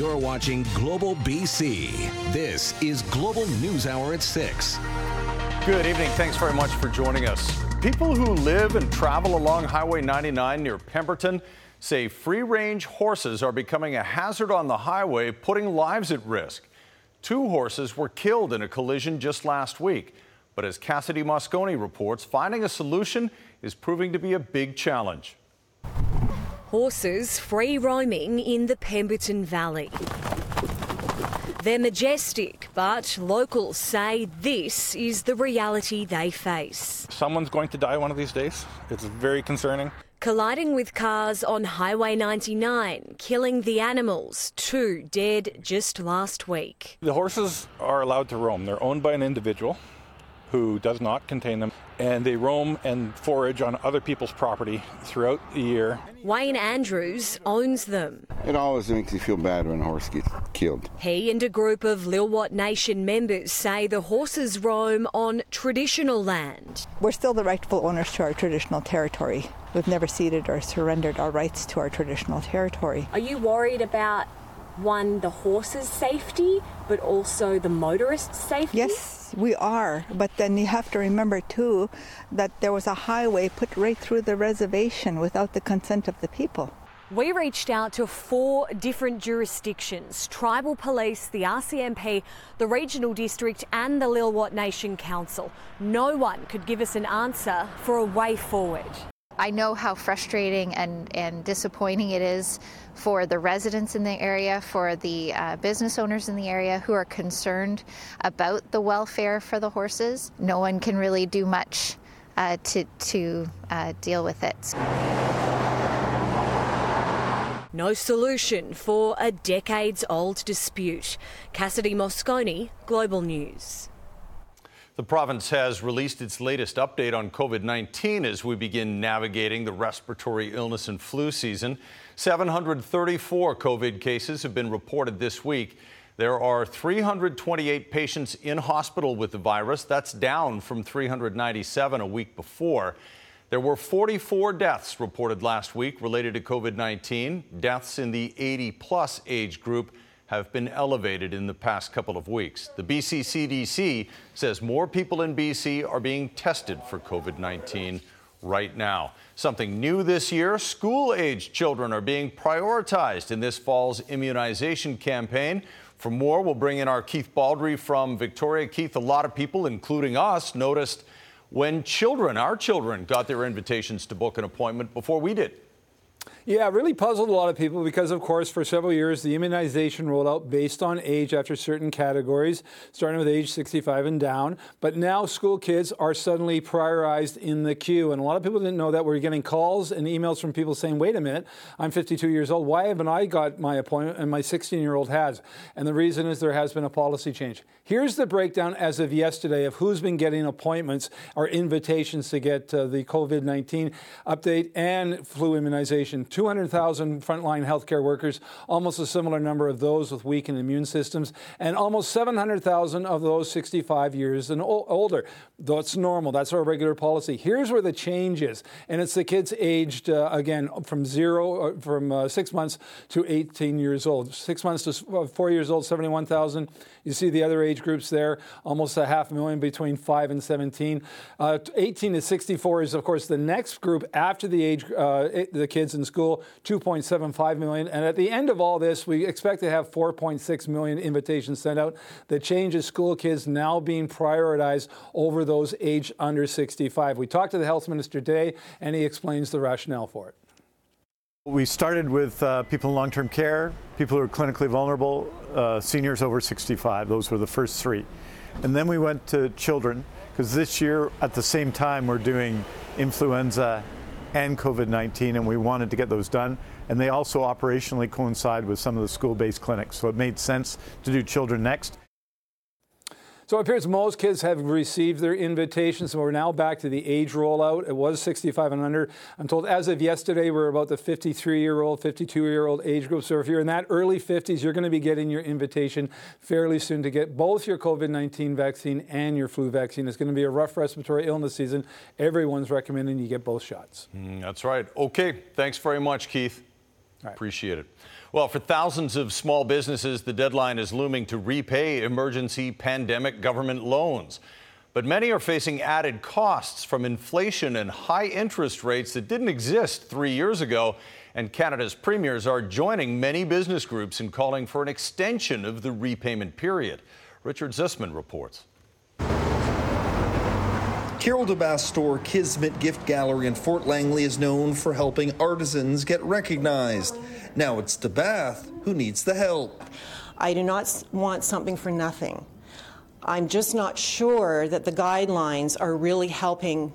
You're watching Global BC. This is Global News Hour at 6. Good evening. Thanks very much for joining us. People who live and travel along Highway 99 near Pemberton say free range horses are becoming a hazard on the highway, putting lives at risk. Two horses were killed in a collision just last week. But as Cassidy Mosconi reports, finding a solution is proving to be a big challenge. Horses free roaming in the Pemberton Valley. They're majestic, but locals say this is the reality they face. Someone's going to die one of these days. It's very concerning. Colliding with cars on Highway 99, killing the animals, two dead just last week. The horses are allowed to roam. They're owned by an individual who does not contain them, and they roam and forage on other people's property throughout the year. Wayne Andrews owns them. It always makes you feel bad when a horse gets killed. He and a group of Lilwat Nation members say the horses roam on traditional land. We're still the rightful owners to our traditional territory. We've never ceded or surrendered our rights to our traditional territory. Are you worried about one, the horses' safety, but also the motorists' safety? Yes, we are. But then you have to remember, too, that there was a highway put right through the reservation without the consent of the people. We reached out to four different jurisdictions tribal police, the RCMP, the regional district, and the Lilwat Nation Council. No one could give us an answer for a way forward. I know how frustrating and, and disappointing it is for the residents in the area, for the uh, business owners in the area who are concerned about the welfare for the horses. No one can really do much uh, to, to uh, deal with it. No solution for a decades old dispute. Cassidy Mosconi, Global News. The province has released its latest update on COVID 19 as we begin navigating the respiratory illness and flu season. 734 COVID cases have been reported this week. There are 328 patients in hospital with the virus. That's down from 397 a week before. There were 44 deaths reported last week related to COVID 19. Deaths in the 80 plus age group have been elevated in the past couple of weeks. The BC CDC says more people in BC are being tested for COVID 19 right now. Something new this year school age children are being prioritized in this fall's immunization campaign. For more, we'll bring in our Keith Baldry from Victoria. Keith, a lot of people, including us, noticed when children, our children, got their invitations to book an appointment before we did. Yeah, it really puzzled a lot of people because, of course, for several years, the immunization rolled out based on age after certain categories, starting with age 65 and down. But now school kids are suddenly prioritized in the queue. And a lot of people didn't know that. We're getting calls and emails from people saying, wait a minute, I'm 52 years old. Why haven't I got my appointment and my 16 year old has? And the reason is there has been a policy change. Here's the breakdown as of yesterday of who's been getting appointments or invitations to get uh, the COVID 19 update and flu immunization. 200,000 frontline healthcare workers, almost a similar number of those with weakened immune systems, and almost 700,000 of those 65 years and older. That's normal. That's our regular policy. Here's where the change is, and it's the kids aged uh, again from zero, uh, from uh, six months to 18 years old. Six months to uh, four years old, 71,000. You see the other age groups there, almost a half million between 5 and 17. Uh, 18 to 64 is, of course, the next group after the age, uh, the kids in school, 2.75 million. And at the end of all this, we expect to have 4.6 million invitations sent out. The change is school kids now being prioritized over those age under 65. We talked to the health minister today, and he explains the rationale for it. We started with uh, people in long term care, people who are clinically vulnerable, uh, seniors over 65. Those were the first three. And then we went to children, because this year at the same time we're doing influenza and COVID 19, and we wanted to get those done. And they also operationally coincide with some of the school based clinics. So it made sense to do children next. So it appears most kids have received their invitations, and we're now back to the age rollout. It was 65 and under. I'm told as of yesterday, we're about the 53 year old, 52 year old age group. So if you're in that early 50s, you're going to be getting your invitation fairly soon to get both your COVID 19 vaccine and your flu vaccine. It's going to be a rough respiratory illness season. Everyone's recommending you get both shots. Mm, that's right. Okay. Thanks very much, Keith. Right. Appreciate it. Well, for thousands of small businesses, the deadline is looming to repay emergency pandemic government loans. But many are facing added costs from inflation and high interest rates that didn't exist three years ago. And Canada's premiers are joining many business groups in calling for an extension of the repayment period. Richard Zussman reports. Carol DeBass store Kismet Gift Gallery in Fort Langley is known for helping artisans get recognized. Now it's DeBath who needs the help. I do not want something for nothing. I'm just not sure that the guidelines are really helping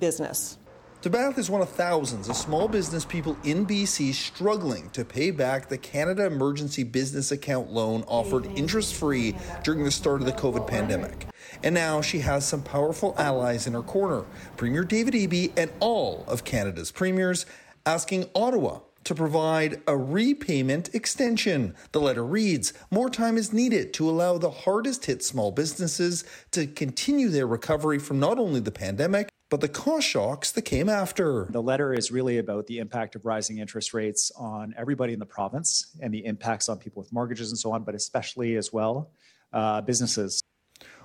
business. DeBath is one of thousands of small business people in BC struggling to pay back the Canada Emergency Business Account loan offered interest free during the start of the COVID pandemic. And now she has some powerful allies in her corner Premier David Eby and all of Canada's premiers asking Ottawa to provide a repayment extension. The letter reads More time is needed to allow the hardest hit small businesses to continue their recovery from not only the pandemic, but the cost shocks that came after. The letter is really about the impact of rising interest rates on everybody in the province and the impacts on people with mortgages and so on, but especially as well uh, businesses.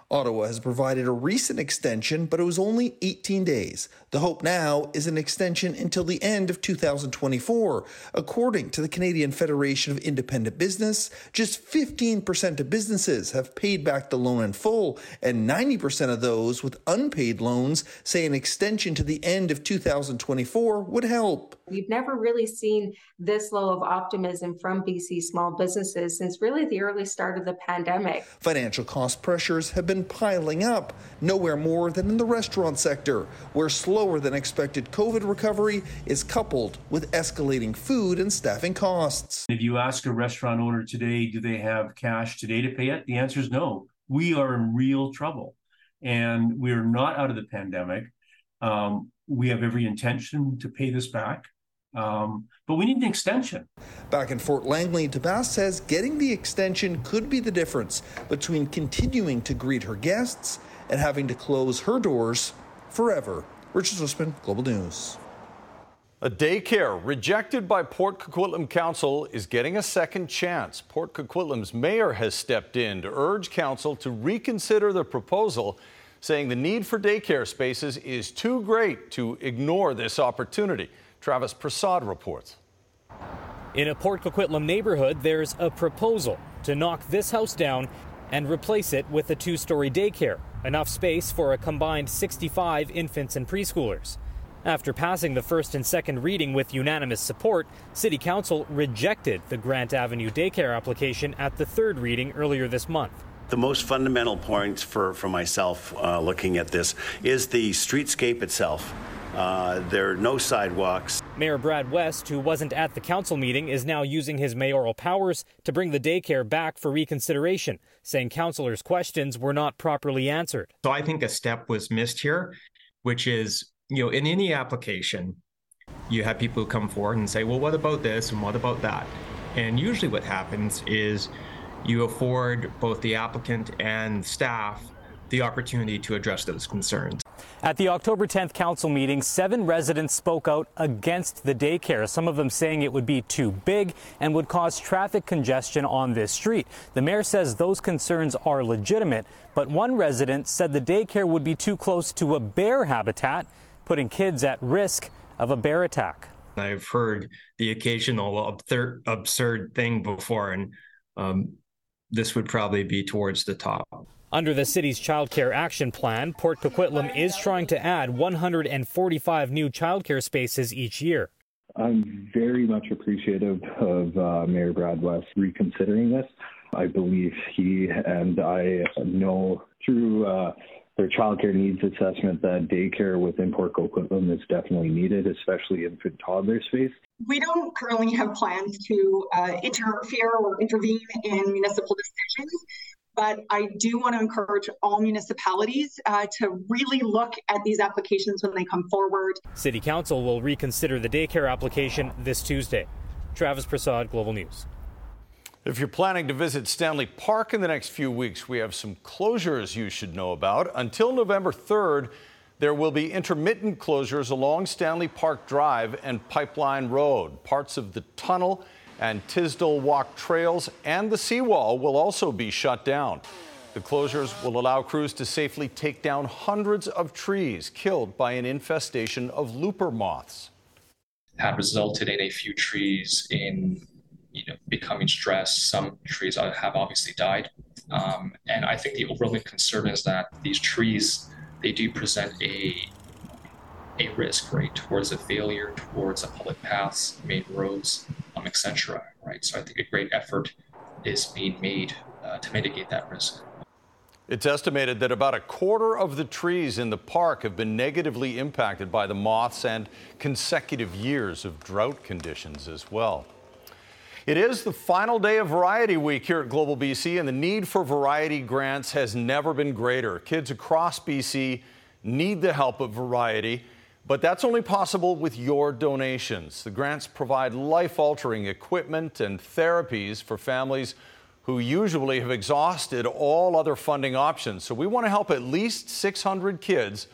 Ottawa has provided a recent extension, but it was only 18 days. The hope now is an extension until the end of 2024. According to the Canadian Federation of Independent Business, just 15% of businesses have paid back the loan in full, and 90% of those with unpaid loans say an extension to the end of 2024 would help. We've never really seen this low of optimism from BC small businesses since really the early start of the pandemic. Financial cost pressures have been piling up, nowhere more than in the restaurant sector, where slower than expected COVID recovery is coupled with escalating food and staffing costs. If you ask a restaurant owner today, do they have cash today to pay it? The answer is no. We are in real trouble and we're not out of the pandemic. Um, we have every intention to pay this back. Um, but we need an extension. Back in Fort Langley, DeBass says getting the extension could be the difference between continuing to greet her guests and having to close her doors forever. Richard Zussman, Global News. A daycare rejected by Port Coquitlam Council is getting a second chance. Port Coquitlam's mayor has stepped in to urge council to reconsider the proposal, saying the need for daycare spaces is too great to ignore this opportunity. Travis Prasad reports. In a Port Coquitlam neighborhood, there's a proposal to knock this house down and replace it with a two story daycare, enough space for a combined 65 infants and preschoolers. After passing the first and second reading with unanimous support, City Council rejected the Grant Avenue daycare application at the third reading earlier this month. The most fundamental point for, for myself uh, looking at this is the streetscape itself. Uh, there are no sidewalks. Mayor Brad West, who wasn't at the council meeting, is now using his mayoral powers to bring the daycare back for reconsideration, saying councilors' questions were not properly answered. So I think a step was missed here, which is, you know, in any application, you have people who come forward and say, well, what about this and what about that? And usually what happens is you afford both the applicant and staff the opportunity to address those concerns. At the October 10th council meeting, seven residents spoke out against the daycare, some of them saying it would be too big and would cause traffic congestion on this street. The mayor says those concerns are legitimate, but one resident said the daycare would be too close to a bear habitat, putting kids at risk of a bear attack. I've heard the occasional absurd, thing before, and um, this would probably be towards the top. Under the city's child care action plan, Port Coquitlam is trying to add 145 new child care spaces each year. I'm very much appreciative of uh, Mayor Brad West reconsidering this. I believe he and I know through uh, their child care needs assessment that daycare within Port Coquitlam is definitely needed, especially infant toddler space. We don't currently have plans to uh, interfere or intervene in municipal decisions but I do want to encourage all municipalities uh, to really look at these applications when they come forward. City Council will reconsider the daycare application this Tuesday. Travis Prasad, Global News. If you're planning to visit Stanley Park in the next few weeks, we have some closures you should know about. Until November 3rd, there will be intermittent closures along Stanley Park Drive and Pipeline Road. Parts of the tunnel and Tisdall Walk trails and the seawall will also be shut down. The closures will allow crews to safely take down hundreds of trees killed by an infestation of looper moths. Have resulted in a few trees in you know becoming stressed. Some trees have obviously died, um, and I think the overwhelming concern is that these trees they do present a a risk, right, towards a failure, towards a public paths, main roads, um, etc. Right. So I think a great effort is being made uh, to mitigate that risk. It's estimated that about a quarter of the trees in the park have been negatively impacted by the moths and consecutive years of drought conditions as well. It is the final day of Variety Week here at Global BC, and the need for variety grants has never been greater. Kids across BC need the help of Variety. But that's only possible with your donations. The grants provide life altering equipment and therapies for families who usually have exhausted all other funding options. So we want to help at least 600 kids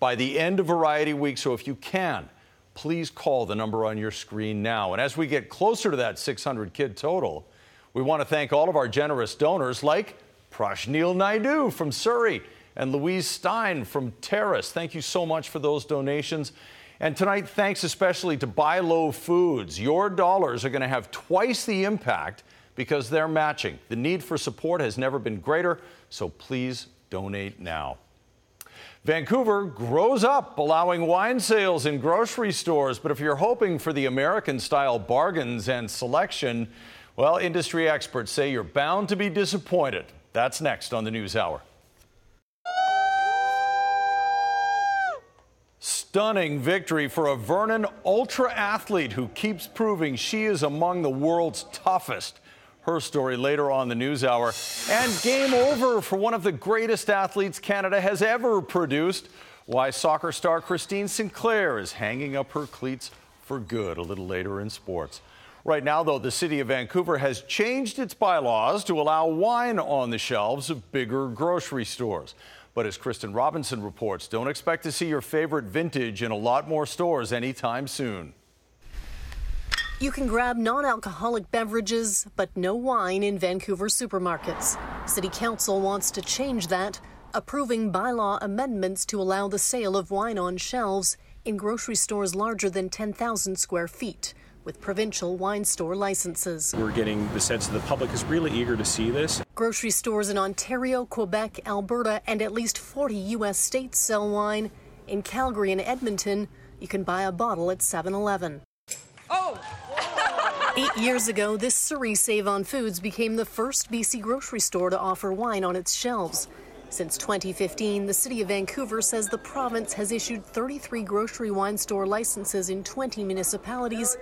by the end of Variety Week. So if you can, please call the number on your screen now. And as we get closer to that 600 kid total, we want to thank all of our generous donors like Prashnil Naidu from Surrey and Louise Stein from Terrace. Thank you so much for those donations. And tonight, thanks especially to Buy Low Foods. Your dollars are going to have twice the impact because they're matching. The need for support has never been greater, so please donate now. Vancouver grows up, allowing wine sales in grocery stores. But if you're hoping for the American style bargains and selection, well, industry experts say you're bound to be disappointed. That's next on the News Hour. Stunning victory for a Vernon ultra athlete who keeps proving she is among the world's toughest. Her story later on the news hour. And game over for one of the greatest athletes Canada has ever produced. Why soccer star Christine Sinclair is hanging up her cleats for good a little later in sports. Right now, though, the city of Vancouver has changed its bylaws to allow wine on the shelves of bigger grocery stores. But as Kristen Robinson reports, don't expect to see your favorite vintage in a lot more stores anytime soon. You can grab non alcoholic beverages, but no wine in Vancouver supermarkets. City Council wants to change that, approving bylaw amendments to allow the sale of wine on shelves in grocery stores larger than 10,000 square feet with provincial wine store licenses. We're getting the sense that the public is really eager to see this. Grocery stores in Ontario, Quebec, Alberta, and at least 40 U.S. states sell wine. In Calgary and Edmonton, you can buy a bottle at 7 Eleven. Oh! Eight years ago, this Surrey Save on Foods became the first BC grocery store to offer wine on its shelves. Since 2015, the City of Vancouver says the province has issued 33 grocery wine store licenses in 20 municipalities,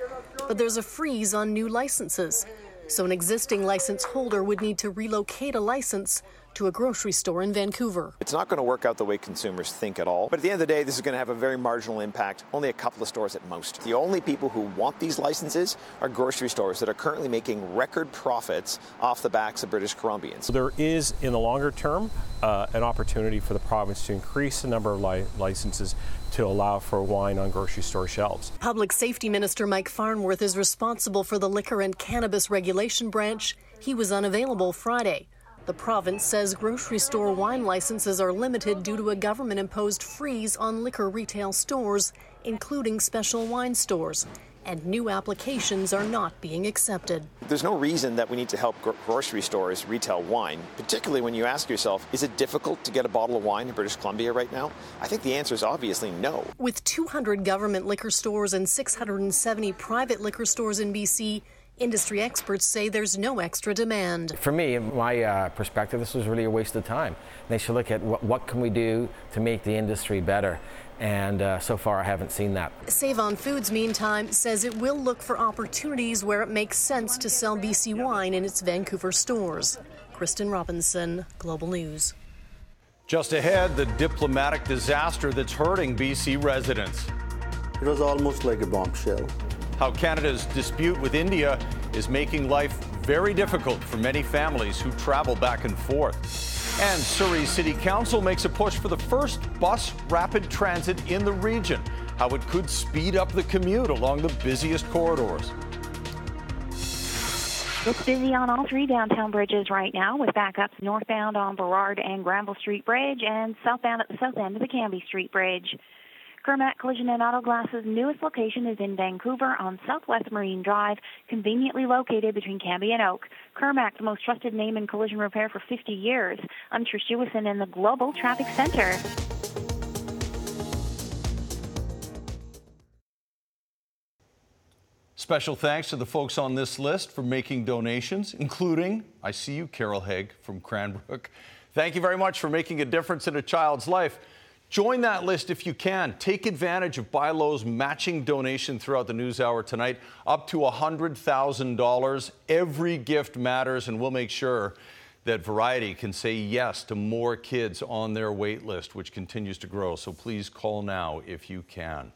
but there's a freeze on new licenses. So an existing license holder would need to relocate a license to a grocery store in Vancouver. It's not going to work out the way consumers think at all. But at the end of the day, this is going to have a very marginal impact, only a couple of stores at most. The only people who want these licenses are grocery stores that are currently making record profits off the backs of British Columbians. There is, in the longer term, uh, an opportunity for the province to increase the number of li- licenses to allow for wine on grocery store shelves. Public Safety Minister Mike Farnworth is responsible for the Liquor and Cannabis Regulation Branch. He was unavailable Friday. The province says grocery store wine licenses are limited due to a government imposed freeze on liquor retail stores, including special wine stores. And new applications are not being accepted. There's no reason that we need to help gro- grocery stores retail wine, particularly when you ask yourself, is it difficult to get a bottle of wine in British Columbia right now? I think the answer is obviously no. With 200 government liquor stores and 670 private liquor stores in BC, Industry experts say there's no extra demand. For me, in my uh, perspective, this was really a waste of time. They should look at what, what can we do to make the industry better. And uh, so far, I haven't seen that. Save on Foods, meantime, says it will look for opportunities where it makes sense to sell BC wine in its Vancouver stores. Kristen Robinson, Global News. Just ahead, the diplomatic disaster that's hurting BC residents. It was almost like a bombshell how Canada's dispute with India is making life very difficult for many families who travel back and forth. And Surrey City Council makes a push for the first bus rapid transit in the region, how it could speed up the commute along the busiest corridors. It's busy on all three downtown bridges right now with backups northbound on Burrard and Granville Street Bridge and southbound at the south end of the Cambie Street Bridge. Kirmac Collision and Auto Glass's newest location is in Vancouver on Southwest Marine Drive, conveniently located between Cambie and Oak. Kirmac, the most trusted name in collision repair for 50 years. I'm Trish Jewison in the Global Traffic Center. Special thanks to the folks on this list for making donations, including, I see you, Carol Haig from Cranbrook. Thank you very much for making a difference in a child's life. Join that list if you can. Take advantage of Buy Low's matching donation throughout the news hour tonight, up to $100,000. Every gift matters, and we'll make sure that Variety can say yes to more kids on their wait list, which continues to grow. So please call now if you can.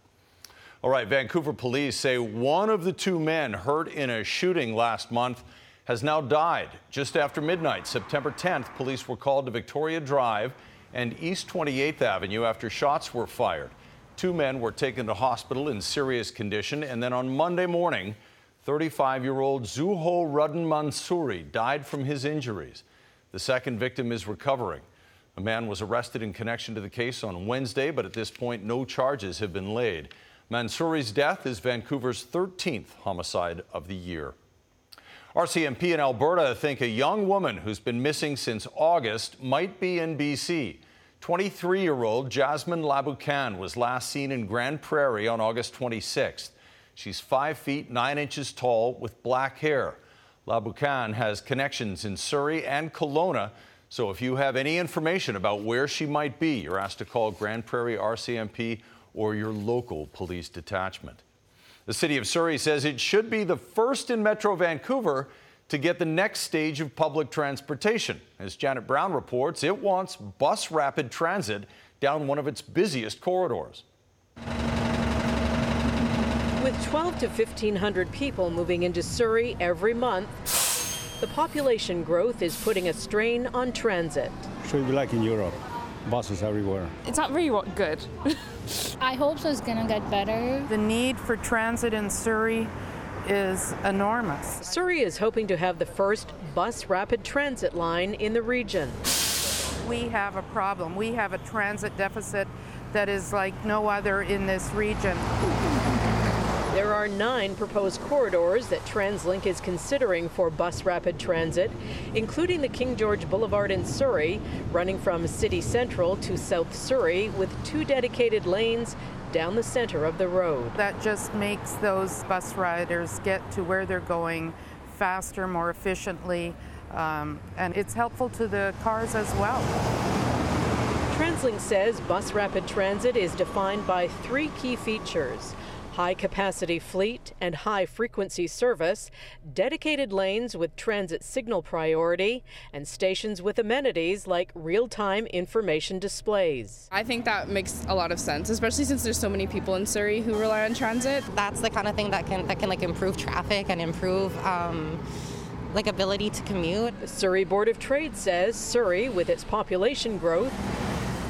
All right, Vancouver police say one of the two men hurt in a shooting last month has now died. Just after midnight, September 10th, police were called to Victoria Drive and East 28th Avenue after shots were fired. Two men were taken to hospital in serious condition, and then on Monday morning, 35 year old Zuho Rudden Mansouri died from his injuries. The second victim is recovering. A man was arrested in connection to the case on Wednesday, but at this point, no charges have been laid. Mansouri's death is Vancouver's 13th homicide of the year. RCMP in Alberta think a young woman who's been missing since August might be in BC. 23 year old Jasmine Laboucan was last seen in Grande Prairie on August 26th. She's 5 feet 9 inches tall with black hair. Laboucan has connections in Surrey and Kelowna, so if you have any information about where she might be, you're asked to call Grande Prairie RCMP or your local police detachment. The city of Surrey says it should be the first in Metro Vancouver to get the next stage of public transportation. As Janet Brown reports, it wants bus rapid transit down one of its busiest corridors. With 12 to 1,500 people moving into Surrey every month, the population growth is putting a strain on transit. Should be like in Europe, buses everywhere. It's not really what good. I hope so it's gonna get better. The need for transit in Surrey is enormous. Surrey is hoping to have the first bus rapid transit line in the region. We have a problem. We have a transit deficit that is like no other in this region. There are nine proposed corridors that TransLink is considering for bus rapid transit, including the King George Boulevard in Surrey, running from City Central to South Surrey with two dedicated lanes down the center of the road. That just makes those bus riders get to where they're going faster, more efficiently, um, and it's helpful to the cars as well. TransLink says bus rapid transit is defined by three key features high capacity fleet and high frequency service, dedicated lanes with transit signal priority, and stations with amenities like real time information displays. I think that makes a lot of sense, especially since there's so many people in Surrey who rely on transit. That's the kind of thing that can that can like improve traffic and improve um, like ability to commute. The Surrey Board of Trade says Surrey, with its population growth,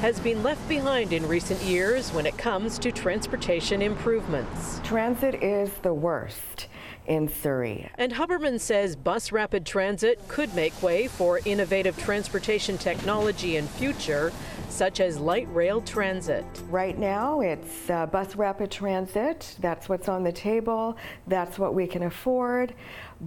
has been left behind in recent years when it comes to transportation improvements. Transit is the worst in Surrey. And Huberman says bus rapid transit could make way for innovative transportation technology in future, such as light rail transit. Right now, it's uh, bus rapid transit. That's what's on the table. That's what we can afford.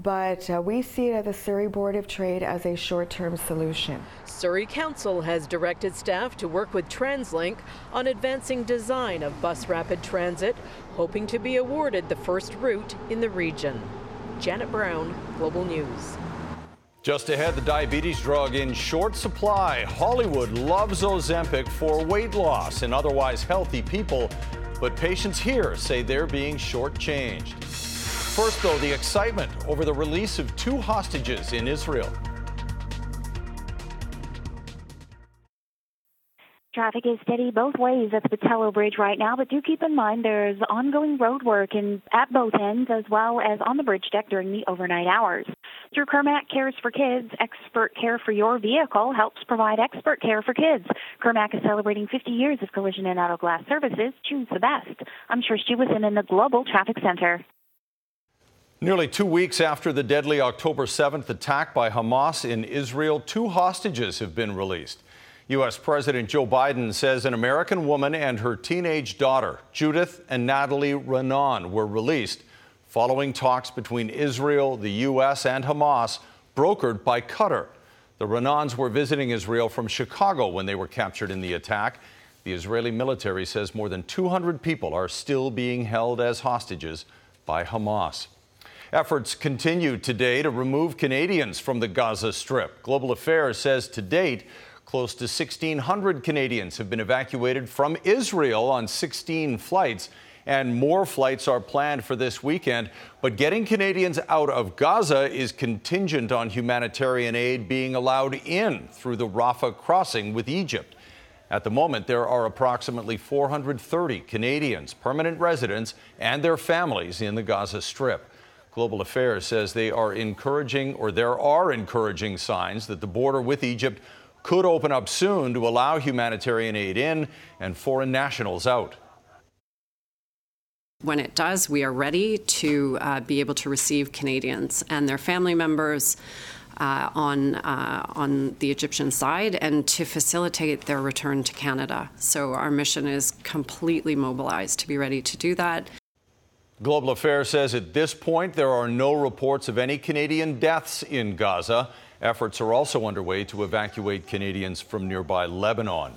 But uh, we see it at the Surrey Board of Trade as a short term solution. Surrey Council has directed staff to work with TransLink on advancing design of bus rapid transit, hoping to be awarded the first route in the region. Janet Brown, Global News. Just ahead, the diabetes drug in short supply. Hollywood loves Ozempic for weight loss in otherwise healthy people, but patients here say they're being shortchanged. First, though, the excitement over the release of two hostages in Israel. Traffic is steady both ways at the Pattullo Bridge right now, but do keep in mind there's ongoing road work in, at both ends as well as on the bridge deck during the overnight hours. Through Kirmac Cares for Kids, expert care for your vehicle helps provide expert care for kids. Kirmac is celebrating 50 years of collision and auto glass services. Choose the best. I'm Trish Jewison in the Global Traffic Center. Nearly two weeks after the deadly October 7th attack by Hamas in Israel, two hostages have been released. U.S. President Joe Biden says an American woman and her teenage daughter, Judith and Natalie Raanan, were released following talks between Israel, the U.S., and Hamas, brokered by Qatar. The Raanans were visiting Israel from Chicago when they were captured in the attack. The Israeli military says more than 200 people are still being held as hostages by Hamas. Efforts continue today to remove Canadians from the Gaza Strip. Global Affairs says to date, close to 1,600 Canadians have been evacuated from Israel on 16 flights, and more flights are planned for this weekend. But getting Canadians out of Gaza is contingent on humanitarian aid being allowed in through the Rafah crossing with Egypt. At the moment, there are approximately 430 Canadians, permanent residents, and their families in the Gaza Strip. Global Affairs says they are encouraging, or there are encouraging signs that the border with Egypt could open up soon to allow humanitarian aid in and foreign nationals out. When it does, we are ready to uh, be able to receive Canadians and their family members. Uh, on uh, on the Egyptian side and to facilitate their return to Canada. So our mission is completely mobilized to be ready to do that. Global Affairs says at this point there are no reports of any Canadian deaths in Gaza. Efforts are also underway to evacuate Canadians from nearby Lebanon.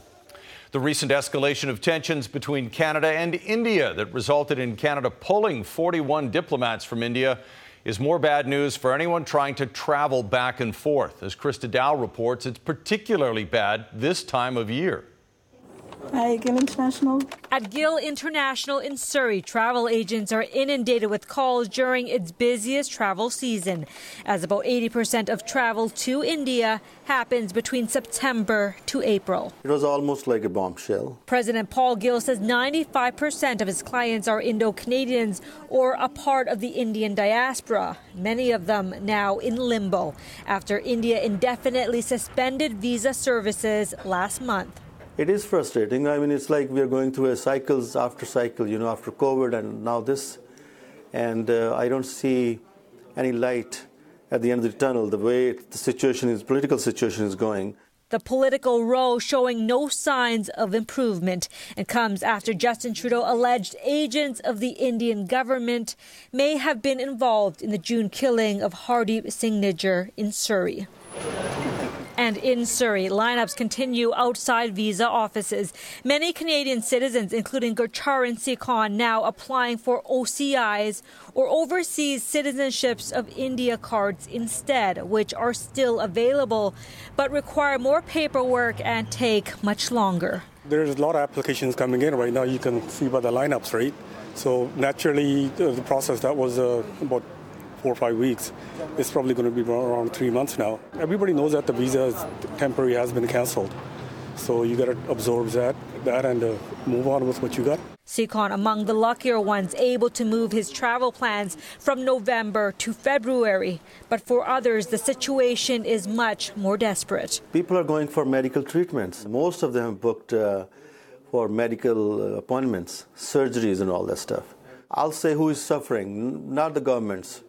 The recent escalation of tensions between Canada and India that resulted in Canada pulling 41 diplomats from India is more bad news for anyone trying to travel back and forth. As Krista Dow reports, it's particularly bad this time of year. Hi, Gill International. At Gill International in Surrey, travel agents are inundated with calls during its busiest travel season, as about 80% of travel to India happens between September to April. It was almost like a bombshell. President Paul Gill says 95% of his clients are Indo Canadians or a part of the Indian diaspora, many of them now in limbo after India indefinitely suspended visa services last month it is frustrating. I mean, it's like we are going through a cycles after cycle, you know, after COVID and now this. And uh, I don't see any light at the end of the tunnel, the way the situation is, political situation is going. The political row showing no signs of improvement and comes after Justin Trudeau alleged agents of the Indian government may have been involved in the June killing of Hardeep Singh Nijjar in Surrey. And in Surrey, lineups continue outside visa offices. Many Canadian citizens, including Gurcharan Sikhan, now applying for OCIs or overseas citizenships of India cards instead, which are still available but require more paperwork and take much longer. There's a lot of applications coming in right now. You can see by the lineups, right? So naturally, the process that was uh, about four or five weeks. It's probably going to be around three months now. Everybody knows that the visa is temporary has been canceled. So you got to absorb that, that and uh, move on with what you got. Sikhan among the luckier ones able to move his travel plans from November to February. But for others, the situation is much more desperate. People are going for medical treatments. Most of them have booked uh, for medical uh, appointments, surgeries, and all that stuff. I'll say who is suffering, not the governments.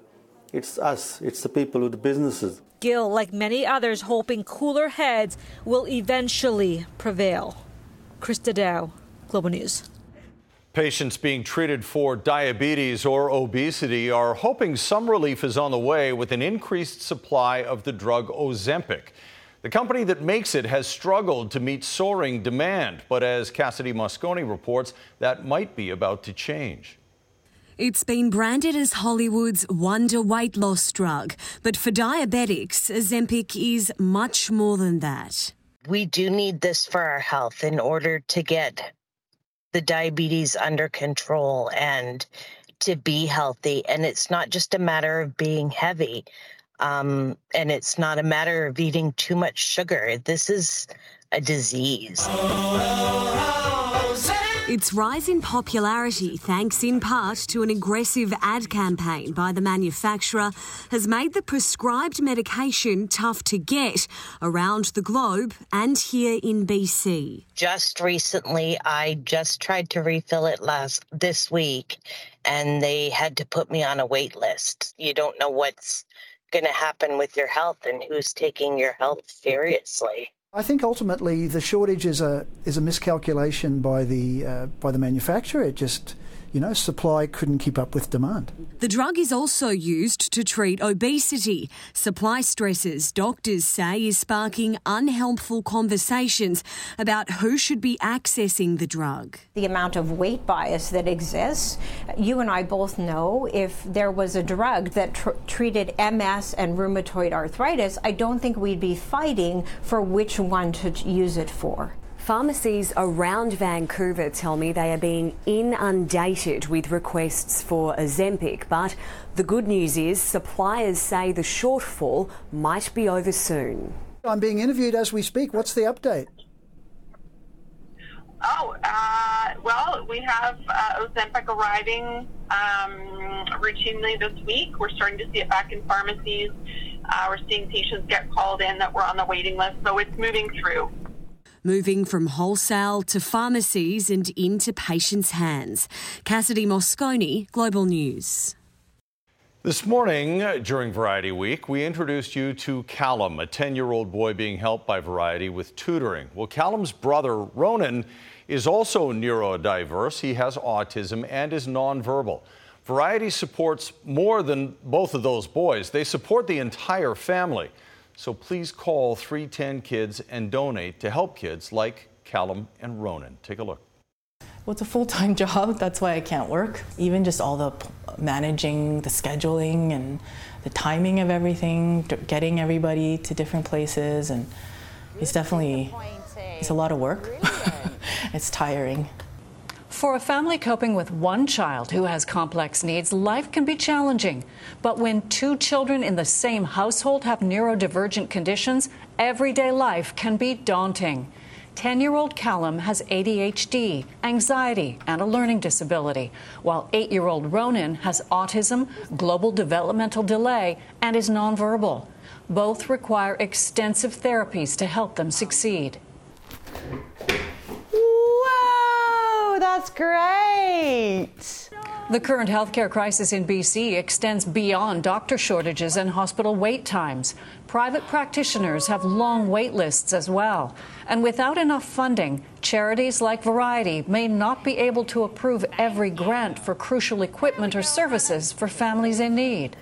It's us, it's the people with the businesses. Gill, like many others, hoping cooler heads will eventually prevail. Krista Dow, Global News. Patients being treated for diabetes or obesity are hoping some relief is on the way with an increased supply of the drug Ozempic. The company that makes it has struggled to meet soaring demand, but as Cassidy Mosconi reports, that might be about to change. It's been branded as Hollywood's wonder weight loss drug, but for diabetics, Ozempic is much more than that. We do need this for our health in order to get the diabetes under control and to be healthy. And it's not just a matter of being heavy. Um, and it's not a matter of eating too much sugar. This is a disease. Its rise in popularity, thanks in part to an aggressive ad campaign by the manufacturer, has made the prescribed medication tough to get around the globe and here in BC. Just recently, I just tried to refill it last this week, and they had to put me on a wait list. You don't know what's going to happen with your health and who's taking your health seriously. I think ultimately the shortage is a is a miscalculation by the uh, by the manufacturer. It just you know, supply couldn't keep up with demand. The drug is also used to treat obesity. Supply stresses, doctors say, is sparking unhelpful conversations about who should be accessing the drug. The amount of weight bias that exists, you and I both know if there was a drug that tr- treated MS and rheumatoid arthritis, I don't think we'd be fighting for which one to use it for. Pharmacies around Vancouver tell me they are being inundated with requests for Ozempic, but the good news is suppliers say the shortfall might be over soon. I'm being interviewed as we speak. What's the update? Oh, uh, well, we have uh, Ozempic arriving um, routinely this week. We're starting to see it back in pharmacies. Uh, we're seeing patients get called in that were on the waiting list, so it's moving through moving from wholesale to pharmacies and into patients' hands. Cassidy Mosconi, Global News. This morning, during Variety Week, we introduced you to Callum, a 10 year old boy being helped by Variety with tutoring. Well, Callum's brother, Ronan, is also neurodiverse. He has autism and is nonverbal. Variety supports more than both of those boys, they support the entire family. So please call 310 Kids and donate to help kids like Callum and Ronan. Take a look. Well, it's a full time job. That's why I can't work. Even just all the managing, the scheduling, and the timing of everything, getting everybody to different places, and it's definitely it's a lot of work. it's tiring. For a family coping with one child who has complex needs, life can be challenging. But when two children in the same household have neurodivergent conditions, everyday life can be daunting. 10 year old Callum has ADHD, anxiety, and a learning disability, while 8 year old Ronan has autism, global developmental delay, and is nonverbal. Both require extensive therapies to help them succeed. That's great. The current healthcare crisis in BC extends beyond doctor shortages and hospital wait times. Private practitioners have long wait lists as well. And without enough funding, charities like Variety may not be able to approve every grant for crucial equipment or services for families in need.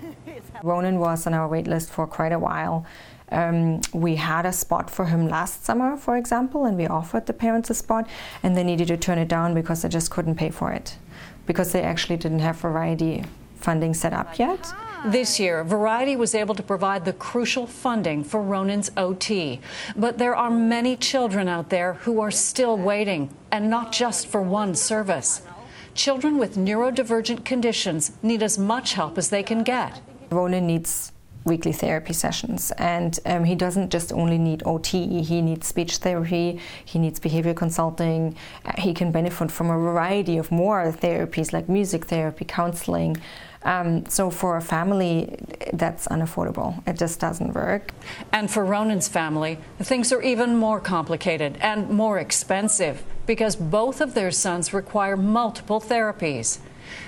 Ronan was on our wait list for quite a while. Um, we had a spot for him last summer, for example, and we offered the parents a spot, and they needed to turn it down because they just couldn't pay for it, because they actually didn't have variety funding set up yet. This year, Variety was able to provide the crucial funding for Ronan's OT. But there are many children out there who are still waiting, and not just for one service. Children with neurodivergent conditions need as much help as they can get. Ronan needs weekly therapy sessions. And um, he doesn't just only need OT, he needs speech therapy, he needs behavior consulting. Uh, he can benefit from a variety of more therapies like music therapy, counseling. Um, so for a family, that's unaffordable. It just doesn't work. And for Ronan's family, things are even more complicated and more expensive because both of their sons require multiple therapies.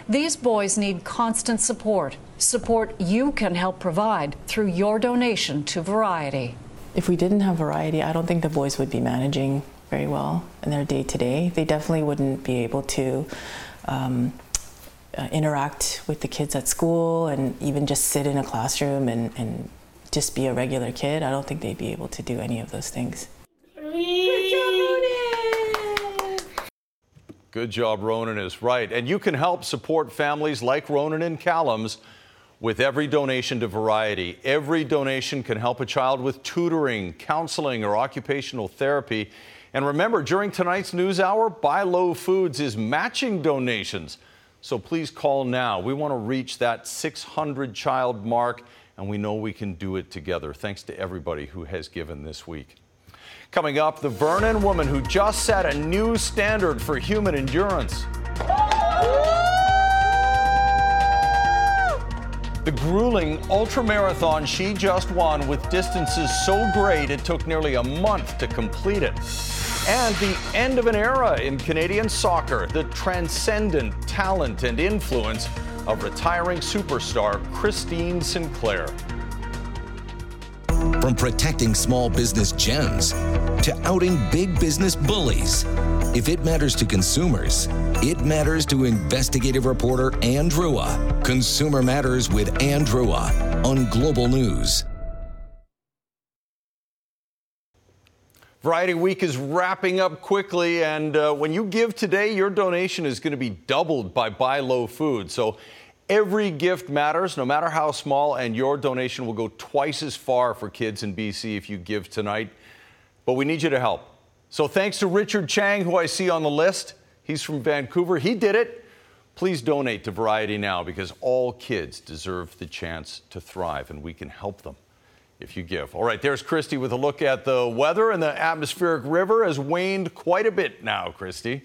These boys need constant support, support you can help provide through your donation to Variety. If we didn't have Variety, I don't think the boys would be managing very well in their day to day. They definitely wouldn't be able to um, uh, interact with the kids at school and even just sit in a classroom and, and just be a regular kid. I don't think they'd be able to do any of those things. Good job, Ronan is right. And you can help support families like Ronan and Callum's with every donation to Variety. Every donation can help a child with tutoring, counseling, or occupational therapy. And remember, during tonight's news hour, Buy Low Foods is matching donations. So please call now. We want to reach that 600 child mark, and we know we can do it together. Thanks to everybody who has given this week. Coming up, the Vernon woman who just set a new standard for human endurance. The grueling ultramarathon she just won with distances so great it took nearly a month to complete it. And the end of an era in Canadian soccer, the transcendent talent and influence of retiring superstar Christine Sinclair. From protecting small business gems to outing big business bullies. If it matters to consumers, it matters to investigative reporter Anne Drewa. Consumer Matters with Anne Drewa on Global News. Variety Week is wrapping up quickly, and uh, when you give today, your donation is going to be doubled by Buy Low Food. So every gift matters, no matter how small, and your donation will go twice as far for kids in BC if you give tonight. But we need you to help. So thanks to Richard Chang, who I see on the list. He's from Vancouver. He did it. Please donate to Variety now because all kids deserve the chance to thrive, and we can help them if you give. All right, there's Christy with a look at the weather, and the atmospheric river has waned quite a bit now, Christy.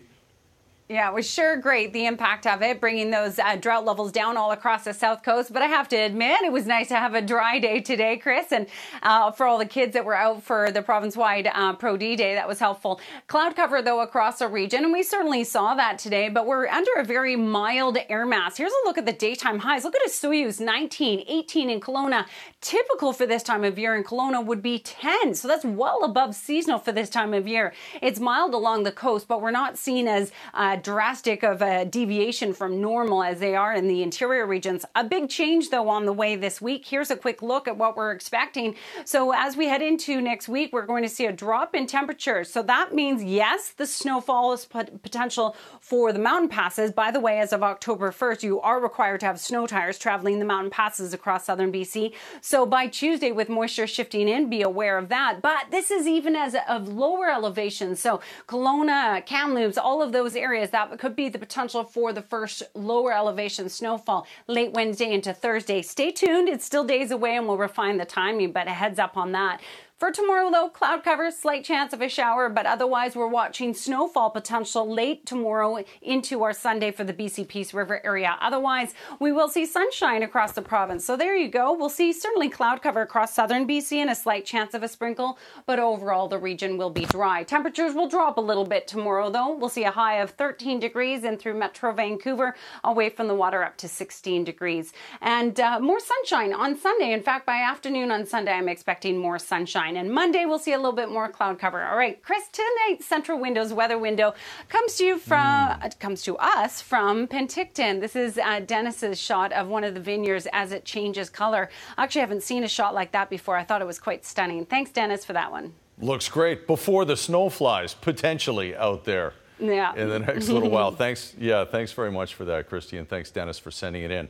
Yeah, it was sure great, the impact of it, bringing those uh, drought levels down all across the South Coast. But I have to admit, it was nice to have a dry day today, Chris. And uh, for all the kids that were out for the province wide uh, Pro D Day, that was helpful. Cloud cover, though, across the region. And we certainly saw that today, but we're under a very mild air mass. Here's a look at the daytime highs. Look at Osoyoos 19, 18 in Kelowna. Typical for this time of year in Kelowna would be 10. So that's well above seasonal for this time of year. It's mild along the coast, but we're not seen as drastic of a deviation from normal as they are in the interior regions. A big change, though, on the way this week. Here's a quick look at what we're expecting. So, as we head into next week, we're going to see a drop in temperatures. So, that means, yes, the snowfall is potential for the mountain passes. By the way, as of October 1st, you are required to have snow tires traveling the mountain passes across southern BC. So, by Tuesday, with moisture shifting in, be aware of that. But this is even as of lower elevations. So, Kelowna, Kamloops, all of those areas areas that could be the potential for the first lower elevation snowfall late Wednesday into Thursday. Stay tuned. It's still days away and we'll refine the timing, but a heads up on that. For tomorrow, though, cloud cover, slight chance of a shower, but otherwise, we're watching snowfall potential late tomorrow into our Sunday for the BC Peace River area. Otherwise, we will see sunshine across the province. So there you go. We'll see certainly cloud cover across southern BC and a slight chance of a sprinkle, but overall, the region will be dry. Temperatures will drop a little bit tomorrow, though. We'll see a high of 13 degrees in through Metro Vancouver, away from the water up to 16 degrees. And uh, more sunshine on Sunday. In fact, by afternoon on Sunday, I'm expecting more sunshine sunshine. And Monday, we'll see a little bit more cloud cover. All right, Chris, tonight's Centra Windows weather window comes to you from mm. comes to us from Penticton. This is uh, Dennis's shot of one of the vineyards as it changes color. I actually haven't seen a shot like that before. I thought it was quite stunning. Thanks, Dennis, for that one. Looks great. Before the snow flies potentially out there. Yeah. In the next little while. Thanks. Yeah, thanks very much for that, Christy, and thanks, Dennis, for sending it in.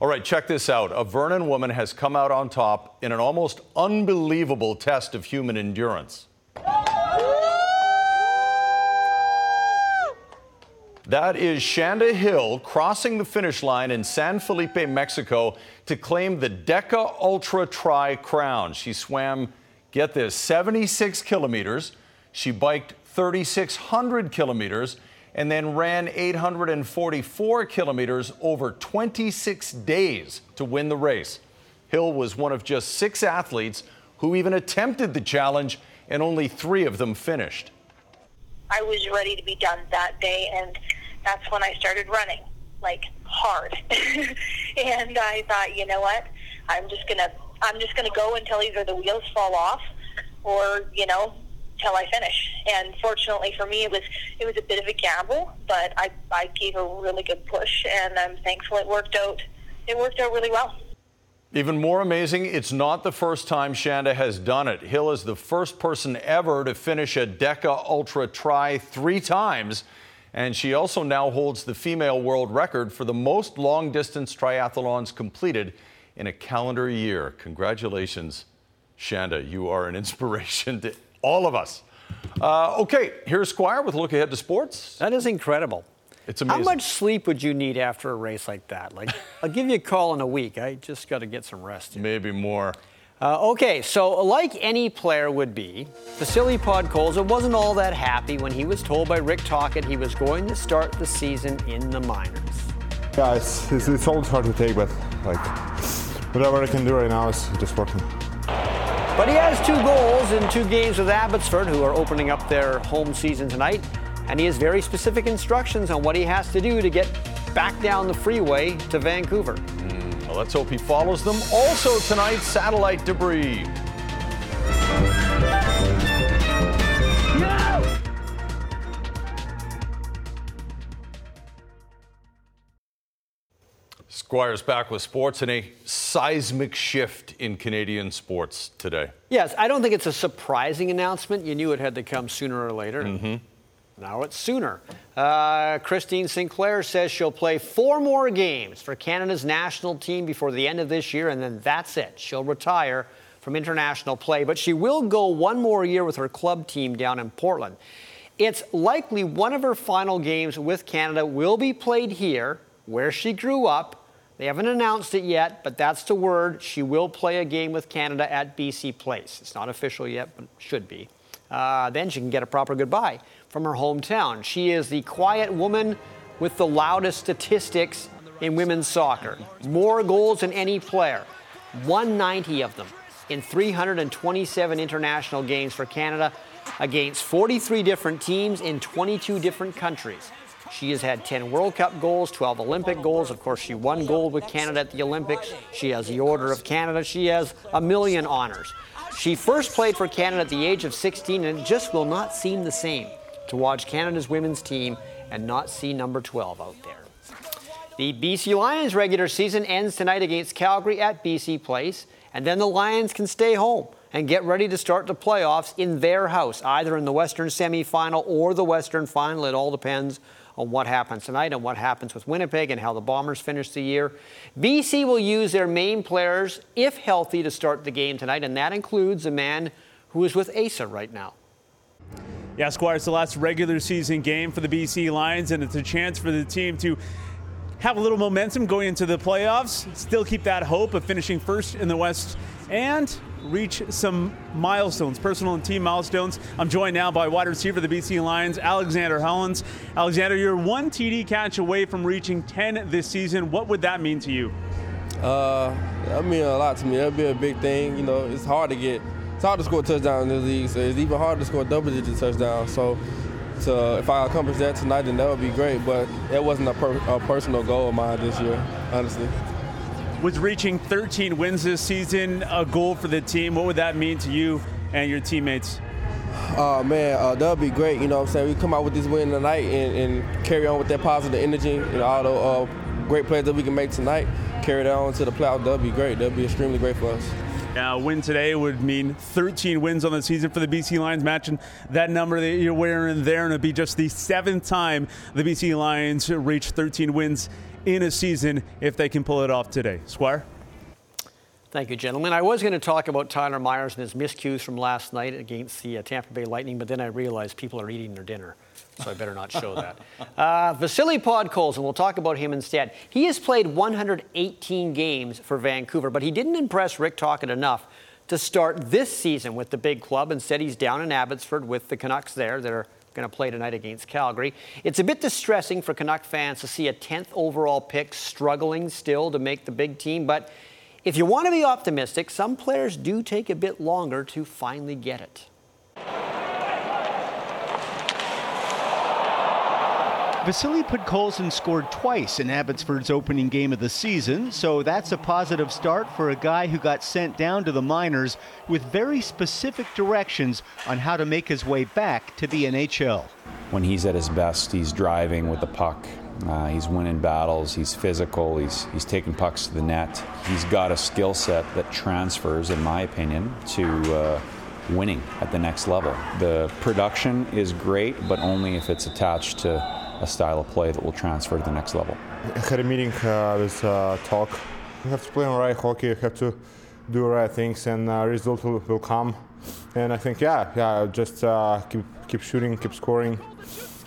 All right, check this out. A Vernon woman has come out on top in an almost unbelievable test of human endurance. That is Shanda Hill crossing the finish line in San Felipe, Mexico to claim the Deca Ultra Tri crown. She swam, get this, 76 kilometers. She biked 3,600 kilometers and then ran 844 kilometers over 26 days to win the race. Hill was one of just six athletes who even attempted the challenge, and only three of them finished. I was ready to be done that day, and that's when I started running, like hard. and I thought, you know what? I'm just gonna I'm just gonna go until either the wheels fall off, or you know, till I finish. And fortunately for me, it was it was a bit of a gamble, but I I gave a really good push, and I'm thankful it worked out. It worked out really well. Even more amazing, it's not the first time Shanda has done it. Hill is the first person ever to finish a Deca Ultra Tri three times. And she also now holds the female world record for the most long distance triathlons completed in a calendar year. Congratulations, Shanda. You are an inspiration to all of us. Uh, okay, here's Squire with a look ahead to sports. That is incredible. It's amazing. How much sleep would you need after a race like that? Like, I'll give you a call in a week. I just got to get some rest. Here. Maybe more. Uh, okay, so like any player would be, Vasily Podkolzin wasn't all that happy when he was told by Rick Tocchet he was going to start the season in the minors. Yeah, it's, it's, it's always hard to take, but like whatever I can do right now is just working. But he has two goals in two games with Abbotsford, who are opening up their home season tonight, and he has very specific instructions on what he has to do to get back down the freeway to Vancouver. Hmm. Well, let's hope he follows them. Also tonight, satellite debris. Squires back with sports and a seismic shift in Canadian sports today. Yes, I don't think it's a surprising announcement. You knew it had to come sooner or later. Mm-hmm. Now it's sooner. Uh, Christine Sinclair says she'll play four more games for Canada's national team before the end of this year, and then that's it. She'll retire from international play, but she will go one more year with her club team down in Portland. It's likely one of her final games with Canada will be played here, where she grew up. They haven't announced it yet, but that's the word. She will play a game with Canada at BC Place. It's not official yet, but should be. Uh, then she can get a proper goodbye from her hometown. She is the quiet woman with the loudest statistics in women's soccer. More goals than any player, 190 of them in 327 international games for Canada against 43 different teams in 22 different countries. She has had 10 World Cup goals, 12 Olympic goals. Of course, she won gold with Canada at the Olympics. She has the Order of Canada. She has a million honors. She first played for Canada at the age of 16, and it just will not seem the same to watch Canada's women's team and not see number 12 out there. The BC Lions regular season ends tonight against Calgary at BC Place, and then the Lions can stay home and get ready to start the playoffs in their house, either in the Western semifinal or the Western final. It all depends on what happens tonight and what happens with Winnipeg and how the Bombers finish the year. BC will use their main players, if healthy, to start the game tonight, and that includes a man who is with Asa right now. Yeah, Squire, it's the last regular season game for the BC Lions, and it's a chance for the team to have a little momentum going into the playoffs, still keep that hope of finishing first in the West, and reach some milestones, personal and team milestones. I'm joined now by wide receiver of the BC Lions, Alexander Hollins. Alexander, you're one TD catch away from reaching 10 this season. What would that mean to you? Uh, that mean a lot to me. That'd be a big thing. You know, it's hard to get, it's hard to score a touchdown in this league. So it's even harder to score double-digit touchdown. So, so if I accomplish that tonight, then that would be great. But it wasn't a, per, a personal goal of mine this year, honestly was reaching 13 wins this season a goal for the team. What would that mean to you and your teammates? Oh man, uh, that would be great. You know what I'm saying? We come out with this win tonight and, and carry on with that positive energy. You know, all the uh, great plays that we can make tonight, carry that on to the playoff. That would be great. That would be extremely great for us. Now, a win today would mean 13 wins on the season for the BC Lions. Matching that number that you're wearing there, and it'd be just the seventh time the BC Lions reach 13 wins in a season if they can pull it off today. Squire? Thank you, gentlemen. I was going to talk about Tyler Myers and his miscues from last night against the uh, Tampa Bay Lightning, but then I realized people are eating their dinner, so I better not show that. Uh, Vasily Podkolzin, we'll talk about him instead. He has played 118 games for Vancouver, but he didn't impress Rick Tocchet enough to start this season with the big club. Instead, he's down in Abbotsford with the Canucks there. They're going to play tonight against Calgary. It's a bit distressing for Canuck fans to see a 10th overall pick struggling still to make the big team, but if you want to be optimistic, some players do take a bit longer to finally get it. Vasily Podkolzin scored twice in Abbotsford's opening game of the season, so that's a positive start for a guy who got sent down to the minors with very specific directions on how to make his way back to the NHL. When he's at his best, he's driving with the puck. Uh, he's winning battles. He's physical. He's he's taking pucks to the net. He's got a skill set that transfers, in my opinion, to uh, winning at the next level. The production is great, but only if it's attached to a style of play that will transfer to the next level. I had a meeting uh, with uh, Talk. You have to play on right hockey. You have to do right things, and uh, result will, will, come. And I think, yeah, yeah, just uh, keep keep shooting, keep scoring,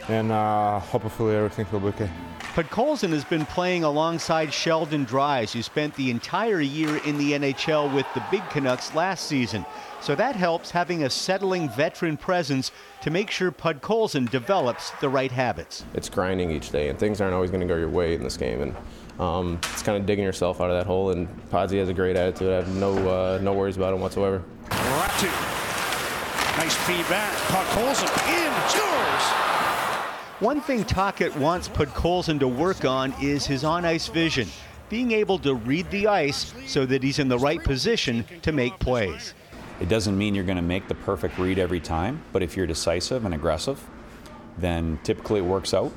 and uh, hopefully everything will be okay. Podkolzin has been playing alongside Sheldon Dries, who spent the entire year in the NHL with the Big Canucks last season. So that helps having a settling veteran presence to make sure Podkolzin develops the right habits. It's grinding each day, and things aren't always going to go your way in this game. And um, it's kind of digging yourself out of that hole. And Podsy has a great attitude. I have no uh, no worries about him whatsoever. Ratu. Nice feedback. Podkolzin in, scores! One thing Tocchet wants Podkolzin to work on is his on ice vision, being able to read the ice so that he's in the right position to make plays. It doesn't mean you're going to make the perfect read every time, but if you're decisive and aggressive, then typically it works out.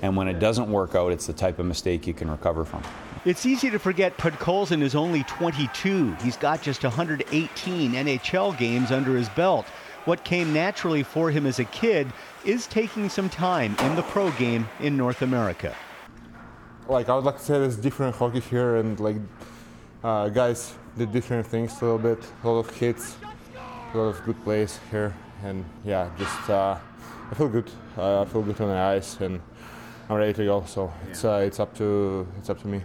And when it doesn't work out, it's the type of mistake you can recover from. It's easy to forget Podkolzin is only 22. He's got just 118 NHL games under his belt. What came naturally for him as a kid is taking some time in the pro game in North America. Like I would like to say, there's different hockey here, and like uh, guys did different things a little bit. A lot of hits, a lot of good plays here, and yeah, just uh, I feel good. Uh, I feel good on the ice, and I'm ready to go. So it's uh, it's up to it's up to me.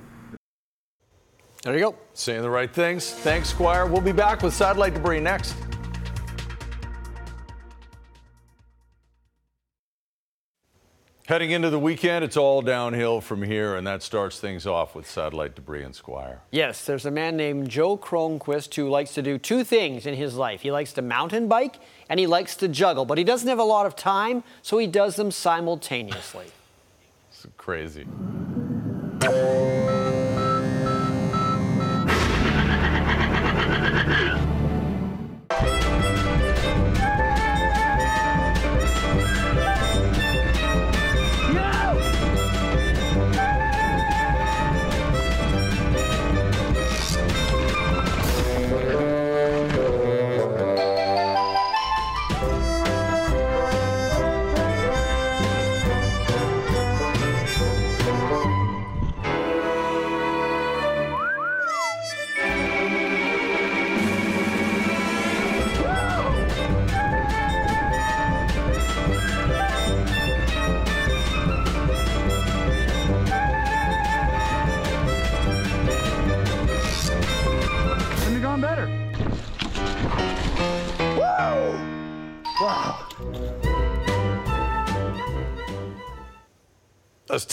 There you go. Saying the right things. Thanks, Squire. We'll be back with satellite debris next. Heading into the weekend, it's all downhill from here, and that starts things off with satellite debris and Squire. Yes, there's a man named Joe Cronquist who likes to do two things in his life. He likes to mountain bike and he likes to juggle, but he doesn't have a lot of time, so he does them simultaneously. It's crazy.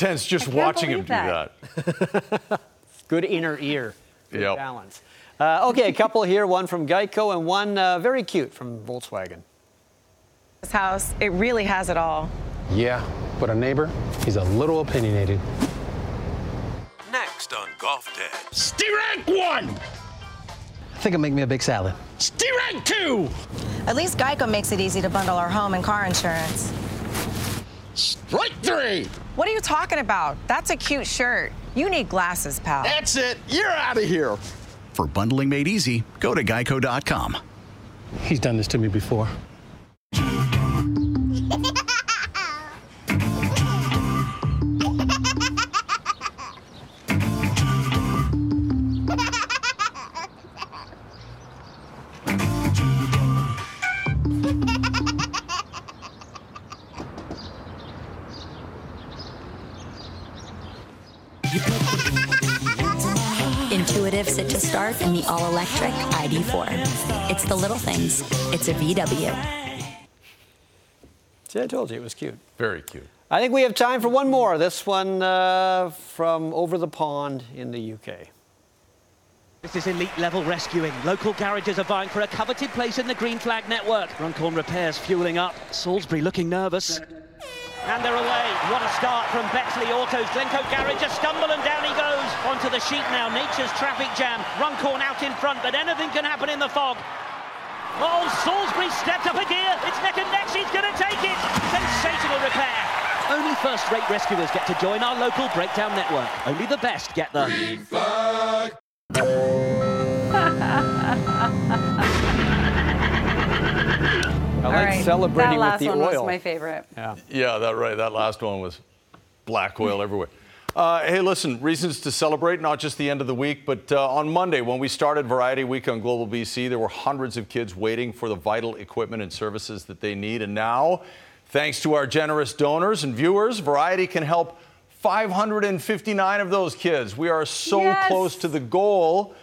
That's tense just watching him do that. Good inner ear. Good Yep. balance. Uh, okay, a couple here, one from Geico and one uh, very cute from Volkswagen. This house, it really has it all. Yeah, but a neighbor, he's a little opinionated. Next on Golf Dad. Sterank one! I think I'll make me a big salad. Sterank two! At least Geico makes it easy to bundle our home and car insurance. Strike three! What are you talking about? That's a cute shirt. You need glasses, pal. That's it. You're out of here. For bundling made easy, go to geico.com. He's done this to me before. The all electric ID4. It's the little things, it's a VW. See, I told you it was cute. Very cute. I think we have time for one more. This one uh, from over the pond in the UK. This is elite level rescuing. Local garages are vying for a coveted place in the Green Flag network. Runcorn repairs fueling up. Salisbury looking nervous. And they're away. What a start from Bexley Autos. Glencoe Garage a stumble and down he goes. Onto the sheet now. Nature's traffic jam. Runcorn out in front, but anything can happen in the fog. Oh, Salisbury stepped up a gear. It's neck and neck. She's going to take it. Sensational repair. Only first-rate rescuers get to join our local breakdown network. Only the best get the Green Flag. I All like right, celebrating that last with the one oil. was my favorite. Yeah. Yeah, that right. That last one was black oil everywhere. Uh, hey, listen, reasons to celebrate, not just the end of the week, but uh, on Monday, when we started Variety Week on Global BC, there were hundreds of kids waiting for the vital equipment and services that they need. And now, thanks to our generous donors and viewers, Variety can help 559 of those kids. We are so Yes. close to the goal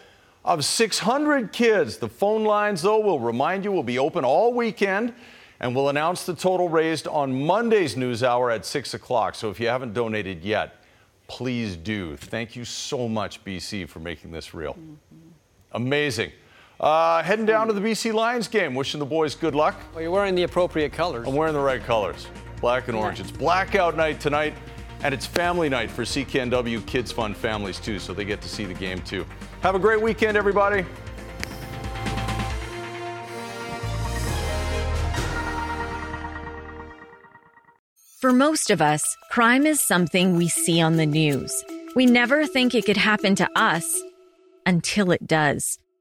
of 600 kids. The phone lines, though, will remind you, will be open all weekend. And we'll announce the total raised on Monday's news hour at 6 o'clock. So if you haven't donated yet, please do. Thank you so much, BC, for making this real. Amazing. Uh, heading down to the BC Lions game. Wishing the boys good luck. Well, you're wearing the appropriate colors. I'm wearing the right colors, black and orange. It's blackout night tonight, and it's family night for CKNW Kids Fund Families too, so they get to see the game too. Have a great weekend, everybody. For most of us, crime is something we see on the news. We never think it could happen to us until it does.